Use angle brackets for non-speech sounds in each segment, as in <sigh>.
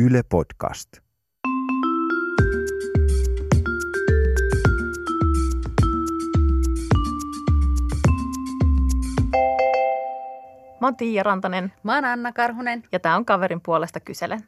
Yle Podcast. Mä oon Tiia Rantanen Mä oon Anna Karhunen. ja tää on kaverin puolesta kyselen.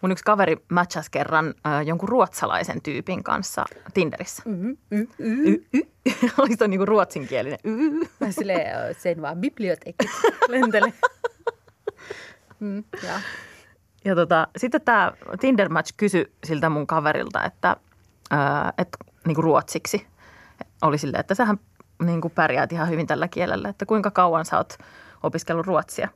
Mun yksi kaveri matchasi kerran äh, jonkun ruotsalaisen tyypin kanssa Tinderissä. Mm, mm, mm. Y, y. <laughs> Oli se niinku ruotsinkielinen. Y. Mä silleen, sen vaan bibliotekit <laughs> lentele. Mm, ja. Ja tota, sitten tämä Tinder match kysyi siltä mun kaverilta, että, ää, että niinku ruotsiksi. Oli silleen, että sähän niinku pärjäät ihan hyvin tällä kielellä, että kuinka kauan sä oot opiskellut ruotsia.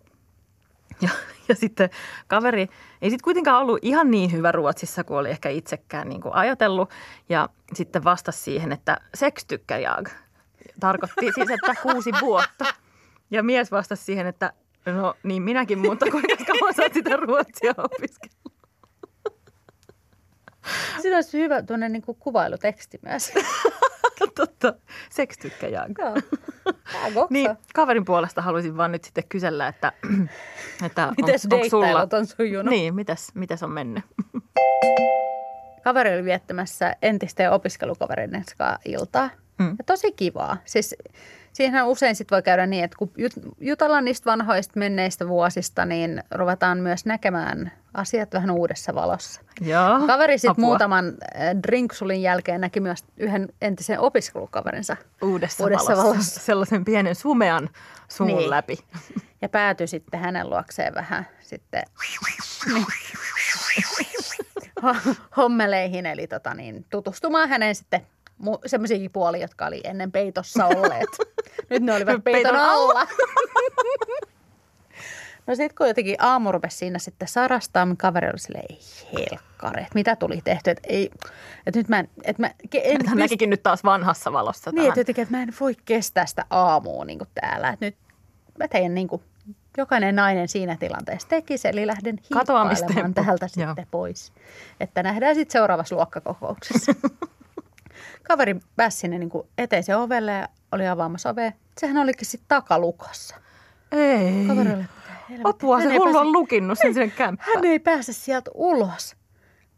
Ja, ja sitten kaveri ei sitten kuitenkaan ollut ihan niin hyvä Ruotsissa kuin oli ehkä itsekään niin kuin ajatellut. Ja sitten vastasi siihen, että sex tykkää jag. Tarkoitti siis, että kuusi vuotta. Ja mies vastasi siihen, että no niin minäkin, mutta kuinka kauan sä <laughs> oot sitä ruotsia opiskellut? Siinä olisi hyvä tuonne niin kuin kuvailuteksti myös. <laughs> Totta, tykkää. Joo. Goksa. Niin, kaverin puolesta haluaisin vaan nyt sitten kysellä, että, <clears throat> että Mites on, onko sulla... on sujunut? Niin, mites, mites on mennyt? <laughs> Kaveri oli viettämässä entisten opiskelukavereiden kanssa iltaa. Mm. Ja tosi kivaa. Siis siihenhän usein sit voi käydä niin, että kun jut- jutellaan niistä vanhoista menneistä vuosista, niin ruvetaan myös näkemään asiat vähän uudessa valossa. Joo. Kaveri sitten muutaman äh, drinksulin jälkeen näki myös yhden entisen opiskelukaverinsa uudessa, uudessa valossa. valossa. Sellaisen pienen sumean suun Niin. läpi. ja päätyi sitten hänen luokseen vähän sitten niin, ho- <laughs> hommeleihin, eli tota niin, tutustumaan hänen sitten mu- semmoisiakin puolia, jotka oli ennen peitossa olleet. <laughs> Nyt ne olivat peiton, alla. <laughs> No sitten kun jotenkin aamu rupesi siinä sitten sarastaa, mun kaveri oli silleen, ei helkkari, että mitä tuli tehty, että ei, että nyt mä en, että mä ke- en Hän näkikin nyt taas vanhassa valossa niin, että jotenkin, että mä en voi kestää sitä aamua niin kuin täällä. Että nyt mä teen niin kuin jokainen nainen siinä tilanteessa tekisi, eli lähden hiippailemaan täältä Joo. sitten pois. Että nähdään sitten seuraavassa luokkakokouksessa. <laughs> Kaveri pääsi sinne niin kuin eteisen ovelle ja oli avaamassa ovea. Sehän olikin sitten takalukossa. Ei. Kaveri oli? Apua, se hullu pääse- on lukinnut sen sinne kämppään. hän ei pääse sieltä ulos.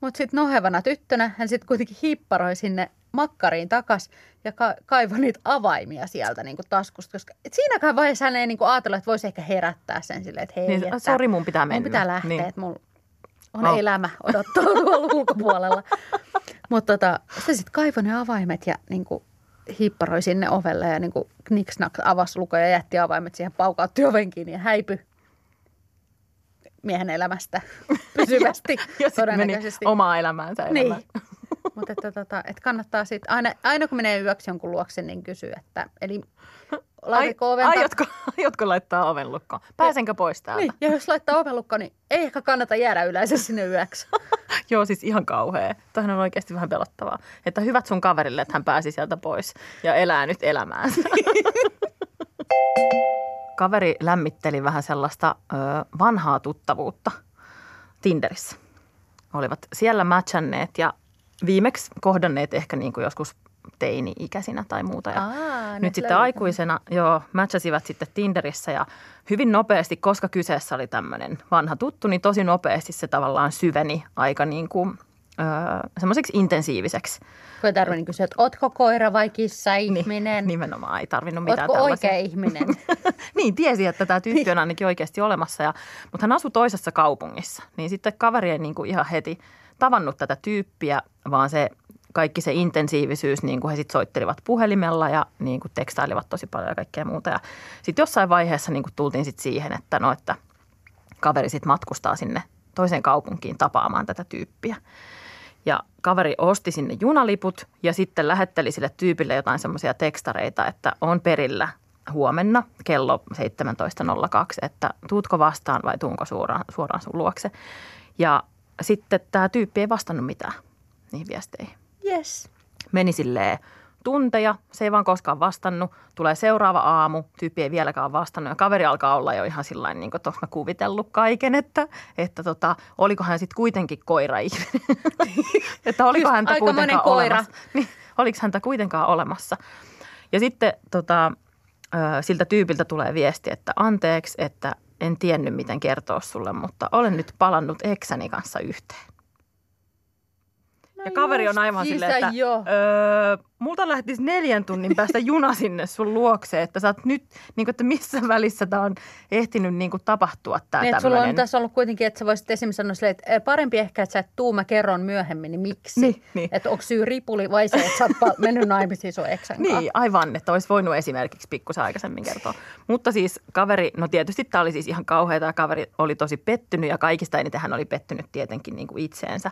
Mutta sitten nohevana tyttönä hän sitten kuitenkin hiipparoi sinne makkariin takas ja ka- kaivoi niitä avaimia sieltä niinku taskusta. Koska et siinäkään vaiheessa hän ei niinku ajatellut, että voisi ehkä herättää sen silleen, että hei, Niin, että sori, mun pitää mennä. mun pitää lähteä, Niin. niin. että mulla on oh. elämä odottaa tuolla <laughs> ulkopuolella. Mutta tota, se sitten kaivoi ne avaimet ja niinku hiipparoi sinne ovelle ja niinku kniksnak avasi lukoja ja jätti avaimet siihen, paukautti oven kiinni ja häipyi miehen elämästä <laughs> pysyvästi Ja meni todennäköisesti. omaa elämäänsä Niin. elämään. <laughs> Mutta että, tota, että kannattaa sitten, aina, aina kun menee yöksi jonkun luokse, niin kysyy, että eli laitatko oven aiotko, <laughs> aiotko laittaa oven lukkoon? Pääsenkö pois täältä? Niin, ja jos laittaa oven lukkoon, niin ei ehkä kannata jäädä yleensä sinne yöksi. <laughs> Joo, siis ihan kauhea. Tähän on oikeasti vähän pelottavaa. Että hyvät sun kaverille, että hän pääsi sieltä pois ja elää nyt elämäänsä. <laughs> Kaveri lämmitteli vähän sellaista ö, vanhaa tuttavuutta Tinderissä. Olivat siellä matchanneet ja viimeksi kohdanneet ehkä niin kuin joskus teini-ikäisinä tai muuta. Ja Aa, nyt sitten aikuisena, joo, matchasivat sitten Tinderissä ja hyvin nopeasti, koska kyseessä oli tämmöinen vanha tuttu, niin tosi nopeasti se tavallaan syveni aika niin kuin, öö, semmoiseksi intensiiviseksi. Kun ei tarvitse kysyä, että ootko koira vai kissa ihminen? Nimenomaan ei tarvinnut mitään Ootko tällaisia. oikea ihminen? <laughs> niin, tiesi, että tämä tyyppi on ainakin oikeasti olemassa, ja, mutta hän asui toisessa kaupungissa. Niin sitten kaveri ei niin kuin ihan heti tavannut tätä tyyppiä, vaan se kaikki se intensiivisyys, niin kuin he sitten soittelivat puhelimella ja niin kuin tekstailivat tosi paljon ja kaikkea muuta. Ja sitten jossain vaiheessa niin kuin tultiin sitten siihen, että no, että kaveri sitten matkustaa sinne toiseen kaupunkiin tapaamaan tätä tyyppiä. Ja kaveri osti sinne junaliput ja sitten lähetteli sille tyypille jotain semmoisia tekstareita, että on perillä huomenna kello 17.02, että tuutko vastaan vai tuunko suoraan, suoraan sun luokse. Ja sitten tämä tyyppi ei vastannut mitään niihin viesteihin. Yes. Meni silleen tunteja, se ei vaan koskaan vastannut. Tulee seuraava aamu, tyyppi ei vieläkään vastannut ja kaveri alkaa olla jo ihan sillä niin kuin mä kuvitellut kaiken, että, että tota, oliko hän sitten kuitenkin koira ihminen. <laughs> että oliko häntä kuitenkaan koira. olemassa. <laughs> Niin, oliko häntä kuitenkaan olemassa. Ja sitten tota, siltä tyypiltä tulee viesti, että anteeksi, että en tiennyt miten kertoa sulle, mutta olen nyt palannut eksäni kanssa yhteen. No Ja kaveri on aivan justiinsa silleen, että jo. öö, multa lähtisi neljän tunnin päästä juna sinne sun luokse, että sä oot nyt, niin kuin, että missä välissä tämä on ehtinyt niin kuin, tapahtua tämä Niin, sulla on tässä ollut kuitenkin, että sä voisit esimerkiksi sanoa silleen, että parempi ehkä, että sä et tuu, mä kerron myöhemmin, niin miksi? Niin, niin. Että onko syy ripuli vai se, että sä oot mennyt <laughs> naimisiin sun eksän? Niin, aivan, että olisi voinut esimerkiksi pikkusen aikaisemmin kertoa. Mutta siis kaveri, no tietysti tämä oli siis ihan kauheata ja kaveri oli tosi pettynyt ja kaikista eniten hän oli pettynyt tietenkin niin kuin itseensä.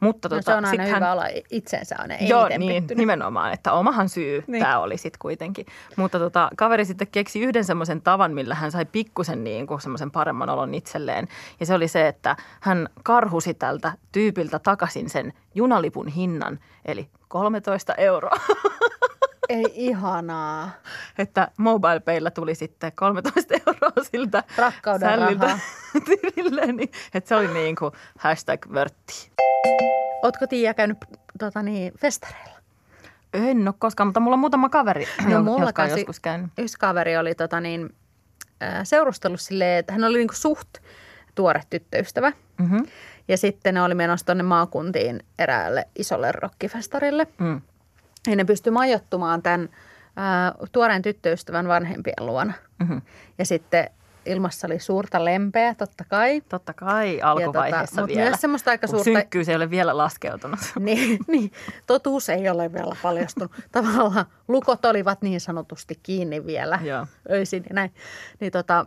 Mutta No, tota, aina sit hyvä hän, olla itsensä aina eniten Joo, niin, pettynyt. nimenomaan, että omahan syy Niin. niin. tämä oli sitten kuitenkin. Mutta tota, kaveri sitten keksi yhden semmoisen tavan, millä hän sai pikkusen niin kuin semmoisen paremman olon itselleen. Ja se oli se, että hän karhusi tältä tyypiltä takaisin sen junalipun hinnan, eli 13 euroa. <laughs> Ei ihanaa. että MobilePaylla tuli sitten 13 <laughs> euroa siltä Rakkauden sälliltä <laughs> tilille, niin että se oli niin kuin hashtag vörtti. Ootko Tiia käynyt tota niin, festareilla? En ole koskaan, mutta mulla on muutama kaveri, No, <clears throat> mulla jotka on joskus käynyt. Yksi kaveri oli tota niin, äh, seurustellut silleen, että hän oli niinku suht tuore tyttöystävä. Mm-hmm. Ja sitten ne oli menossa tuonne maakuntiin eräälle isolle rockifestarille. Mm. Ja ne pystyi majoittumaan tämän äh, tuoreen tyttöystävän vanhempien luona. Mm-hmm. Ja sitten ilmassa oli suurta lempeä, totta kai. Totta kai alkuvaiheessa tota, vielä. myös semmoista aika suurta- Synkkyys ei ole vielä laskeutunut. <laughs> Niin, niin, totuus ei ole vielä paljastunut. <laughs> Tavallaan lukot olivat niin sanotusti kiinni vielä Joo. öisin ja näin. Niin tota,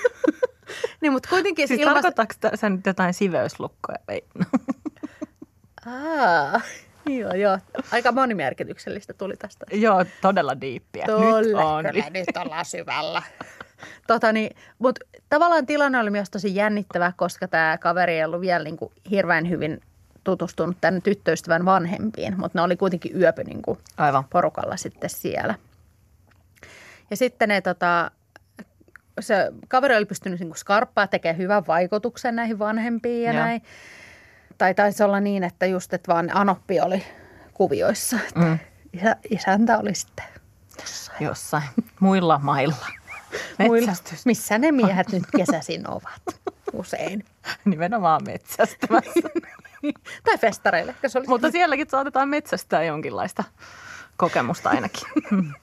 <laughs> niin mutta kuitenkin Siis ilmas... tarkoittaako tä- sä nyt jotain siveyslukkoja? Ei. Aa, joo, joo. Aika monimerkityksellistä tuli tästä. Joo, todella diippiä. Nyt on. kyllä nyt ollaan syvällä. Tota niin, mutta tavallaan tilanne oli myös tosi jännittävä, koska tämä kaveri ei ollut vielä niin kuin hirveän hyvin tutustunut tänne tyttöystävän vanhempiin, mutta ne oli kuitenkin yöpy niin kuin Aivan. porukalla sitten siellä. Ja sitten ne tota, se kaveri oli pystynyt niin skarppaa tekemään hyvän vaikutuksen näihin vanhempiin ja Joo. näin. Tai taisi olla niin, että just, että vaan Anoppi oli kuvioissa. Että Mm. isä, isäntä oli sitten Jossain muilla mailla. Metsästys. Missä ne miehet nyt kesäisin ovat usein. Nimenomaan metsästämässä. <laughs> Tai festareille. ehkä Se oli Mutta sielläkin saatetaan metsästää jonkinlaista kokemusta ainakin. <laughs>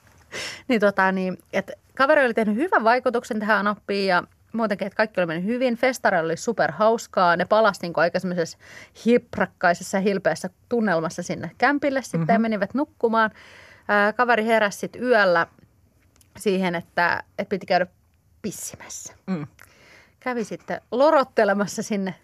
Niin, tota, niin, että kaveri oli tehnyt hyvän vaikutuksen tähän Anoppiin ja muutenkin, että kaikki oli mennyt hyvin. Festareilla oli super hauskaa. Ne palasi niin aika semmoisessa hiprakkaisessa, hilpeässä tunnelmassa sinne kämpille sitten mm-hmm. ja menivät nukkumaan. Ää, kaveri heräsi sitten yöllä siihen, että, että piti käydä pissimässä. Mm. Kävi sitten lorottelemassa sinne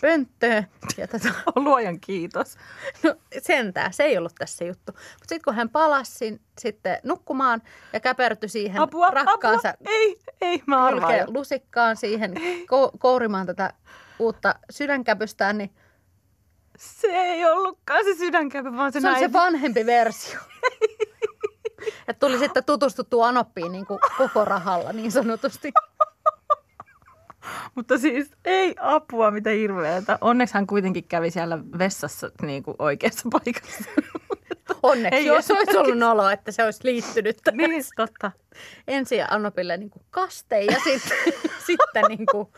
pönttöön. Ja tota, <laughs> Luojan kiitos. No sentään, se ei ollut tässä juttu. Mutta sitten kun hän palasi sitten nukkumaan ja käpertyi siihen Apua, rakkaansa apua. Ei, ei, mä arvaan lusikkaan siihen ko- kourimaan tätä uutta sydänkäpystään, niin Se ei ollutkaan se sydänkäpä, vaan se, se, näin. se vanhempi versio. <laughs> että tuli sitten tutustuttua Anoppiin niin kuin koko rahalla niin sanotusti. Mutta siis ei apua, mitä hirveetä. Onneksi hän kuitenkin kävi siellä vessassa niin kuin oikeassa paikassa. Onneksi, Ei jos olisi ollut olo, että se olisi liittynyt niin, totta. ensin Anopille niin kuin kaste ja sitten, <laughs> sitten niin kuin,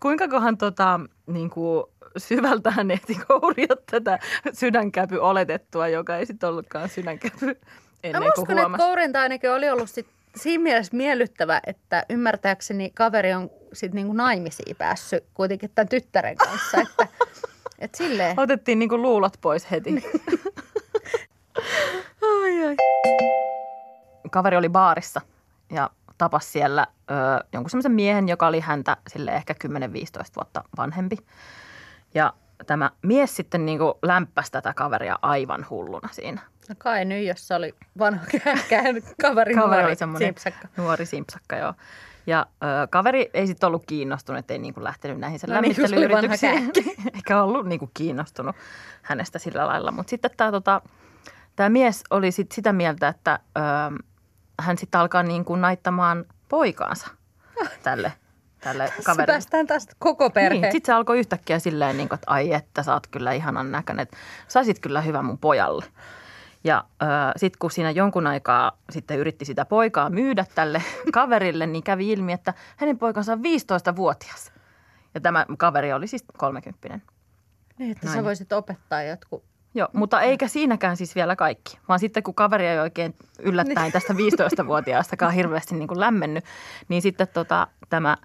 Kuinka kohan tota, niin kuin syvältään ehti kouria tätä sydänkäpy oletettua, joka ei sitten ollutkaan sydänkäpy ennen kuin uskon, että kourinta ainakin oli ollut sit siinä mielessä miellyttävä, että ymmärtääkseni kaveri on sit niinku naimisiin päässyt kuitenkin tämän tyttären kanssa. Että, <laughs> et silleen. Otettiin niin kuin luulot pois heti. <laughs> Ai, ai. Kaveri oli baarissa ja tapasi siellä ö, jonkun semmoisen miehen, joka oli häntä sille ehkä 10-15 vuotta vanhempi. Ja tämä mies sitten niin kuin lämpäsi tätä kaveria aivan hulluna siinä. No kai nyt, jos se oli vanha <laughs> kaveri, Kaveri nuori simpsakka. nuori simpsakka, joo. Ja ö, kaveri ei sitten ollut kiinnostunut, ettei niinku lähtenyt näihin sen No niin, vanha lämmittelyyrityksiin. <laughs> Eikä ollut niinku kiinnostunut hänestä sillä lailla. Mutta sitten tämä tota, tää mies oli sit sitä mieltä, että ö, hän sitten alkaa niinku naittamaan poikaansa tälle, tälle kaverille. päästään taas koko perhe. Niin, sitten se alkoi yhtäkkiä silleen, niin kuin, että ai että sä oot kyllä ihanan näköinen, että saisit kyllä hyvä mun pojalle. Ja äh, sitten kun siinä jonkun aikaa sitten yritti sitä poikaa myydä tälle <laughs> kaverille, niin kävi ilmi, että hänen poikansa on 15-vuotias. Ja tämä kaveri oli siis 30. Niin, että Näin. sä voisit opettaa jotkut. Joo, mutta eikä siinäkään siis vielä kaikki, vaan sitten kun kaveri ei oikein yllättäen tästä 15-vuotiaastakaan <laughs> hirveästi niin kuin lämmennyt, niin sitten tota, tämä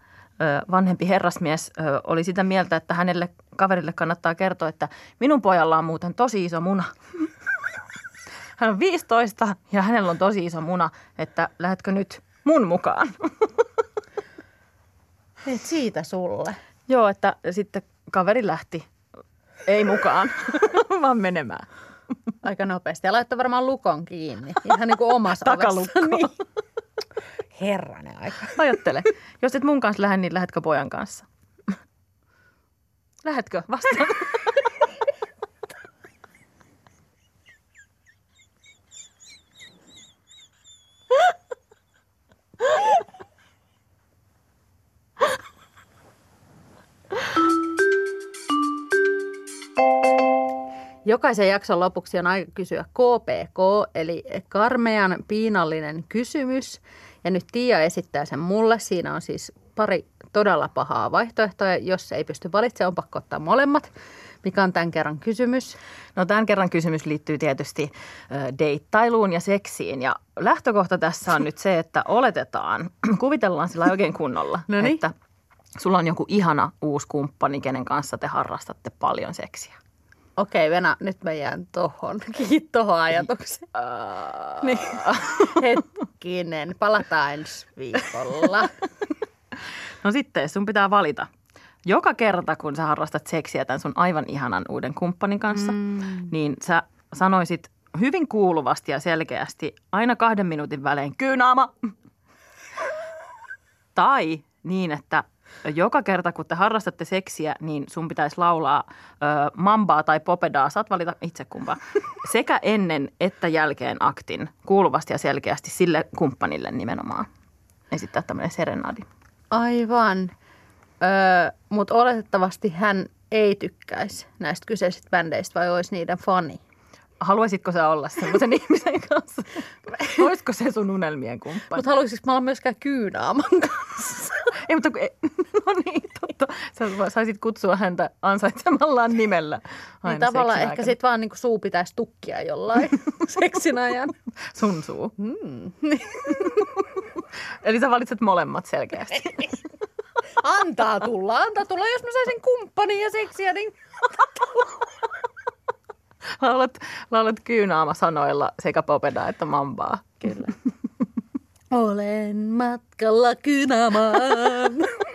vanhempi herrasmies oli sitä mieltä, että hänelle kaverille kannattaa kertoa, että minun pojalla on muuten tosi iso muna. <laughs> Hän on 15 ja hänellä on tosi iso muna, että lähdetkö nyt mun mukaan? <laughs> Et siitä sulle. Joo, että sitten kaveri lähti, ei mukaan, <laughs> vaan menemään. Aika nopeasti. Ja laittoi varmaan lukon kiinni. Ihan niin kuin omassa Takalukko. Niin. Herranen aika. <laughs> Ajattele, jos et mun kanssa lähde, niin lähetkö pojan kanssa? Lähetkö? Vastaan. <laughs> Jokaisen jakson lopuksi on aika kysyä KPK, eli karmean piinallinen kysymys. Ja nyt Tiia esittää sen mulle. Siinä on siis pari todella pahaa vaihtoehtoa. Jos ei pysty valitsemaan, on pakko ottaa molemmat. Mikä on tämän kerran kysymys? No tämän kerran kysymys liittyy tietysti deittailuun ja seksiin. Ja lähtökohta tässä on nyt se, että oletetaan, <clears throat> kuvitellaan sillä oikein kunnolla, <laughs> Noniin. että sulla on joku ihana uusi kumppani, kenen kanssa te harrastatte paljon seksiä. Okei, Venä, nyt mä jään tohon. <laughs> Tohon ajatukseen. Niin. <laughs> Hetkinen, palataan ensi viikolla. <laughs> No sitten sun pitää valita. Joka kerta, kun sä harrastat seksiä tämän sun aivan ihanan uuden kumppanin kanssa, mm. niin sä sanoisit hyvin kuuluvasti ja selkeästi aina kahden minuutin välein kyynaama. tai niin, että joka kerta, kun te harrastatte seksiä, niin sun pitäisi laulaa ö, mambaa tai popedaa. Saat valita itse kumpaa. <laughs> Sekä ennen että jälkeen aktin kuuluvasti ja selkeästi sille kumppanille nimenomaan. Esittää tämmöinen serenadi. Aivan. Öö, Mutta oletettavasti hän ei tykkäisi näistä kyseisistä bändeistä vai olisi niiden fani. Haluaisitko sä olla semmoisen <laughs> ihmisen kanssa? <laughs> Olisiko se sun unelmien kumppani? Mutta haluaisitko mä olla myöskään kyynaaman kanssa? Ei, mutta kun, ei- <laughs> no niin, totta. Sä saisit kutsua häntä ansaitsemallaan nimellä aina Niin tavallaan ehkä aikana. sit vaan niinku suu pitäisi tukkia jollain <laughs> seksin ajan. Sun suu. Mm. <laughs> Eli sä valitset molemmat selkeästi. Antaa tulla, antaa tulla. Jos mä saisin kumppanin ja seksiä, niin Laulat, laulat kyynaama sanoilla sekä popeda että mambaa. kyllä. Olen matkalla kynämaan. <laughs>